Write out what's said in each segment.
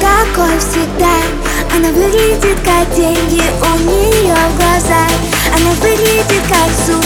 какой всегда Она выглядит как деньги у нее в глазах. Она выглядит как супер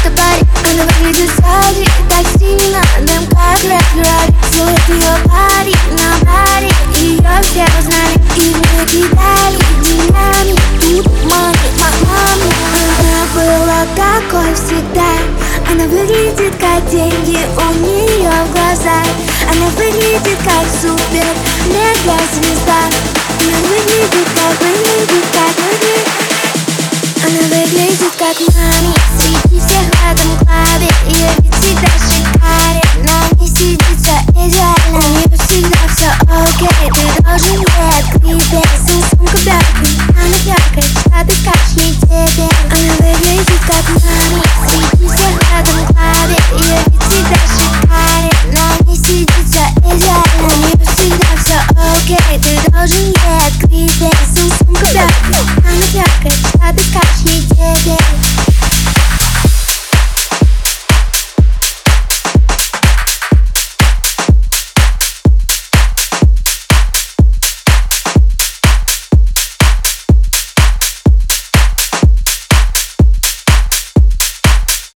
автопаре Она выглядит сзади так сильно Дым как на Феррари Силуэт ее пари на баре Ее все узнали И мы кидали деньгами Тут мамы, маму Она была такой всегда Она выглядит как деньги У нее в глазах Она выглядит как супер Мега звезда Она выглядит как, выглядит как, выглядит Она выглядит как мама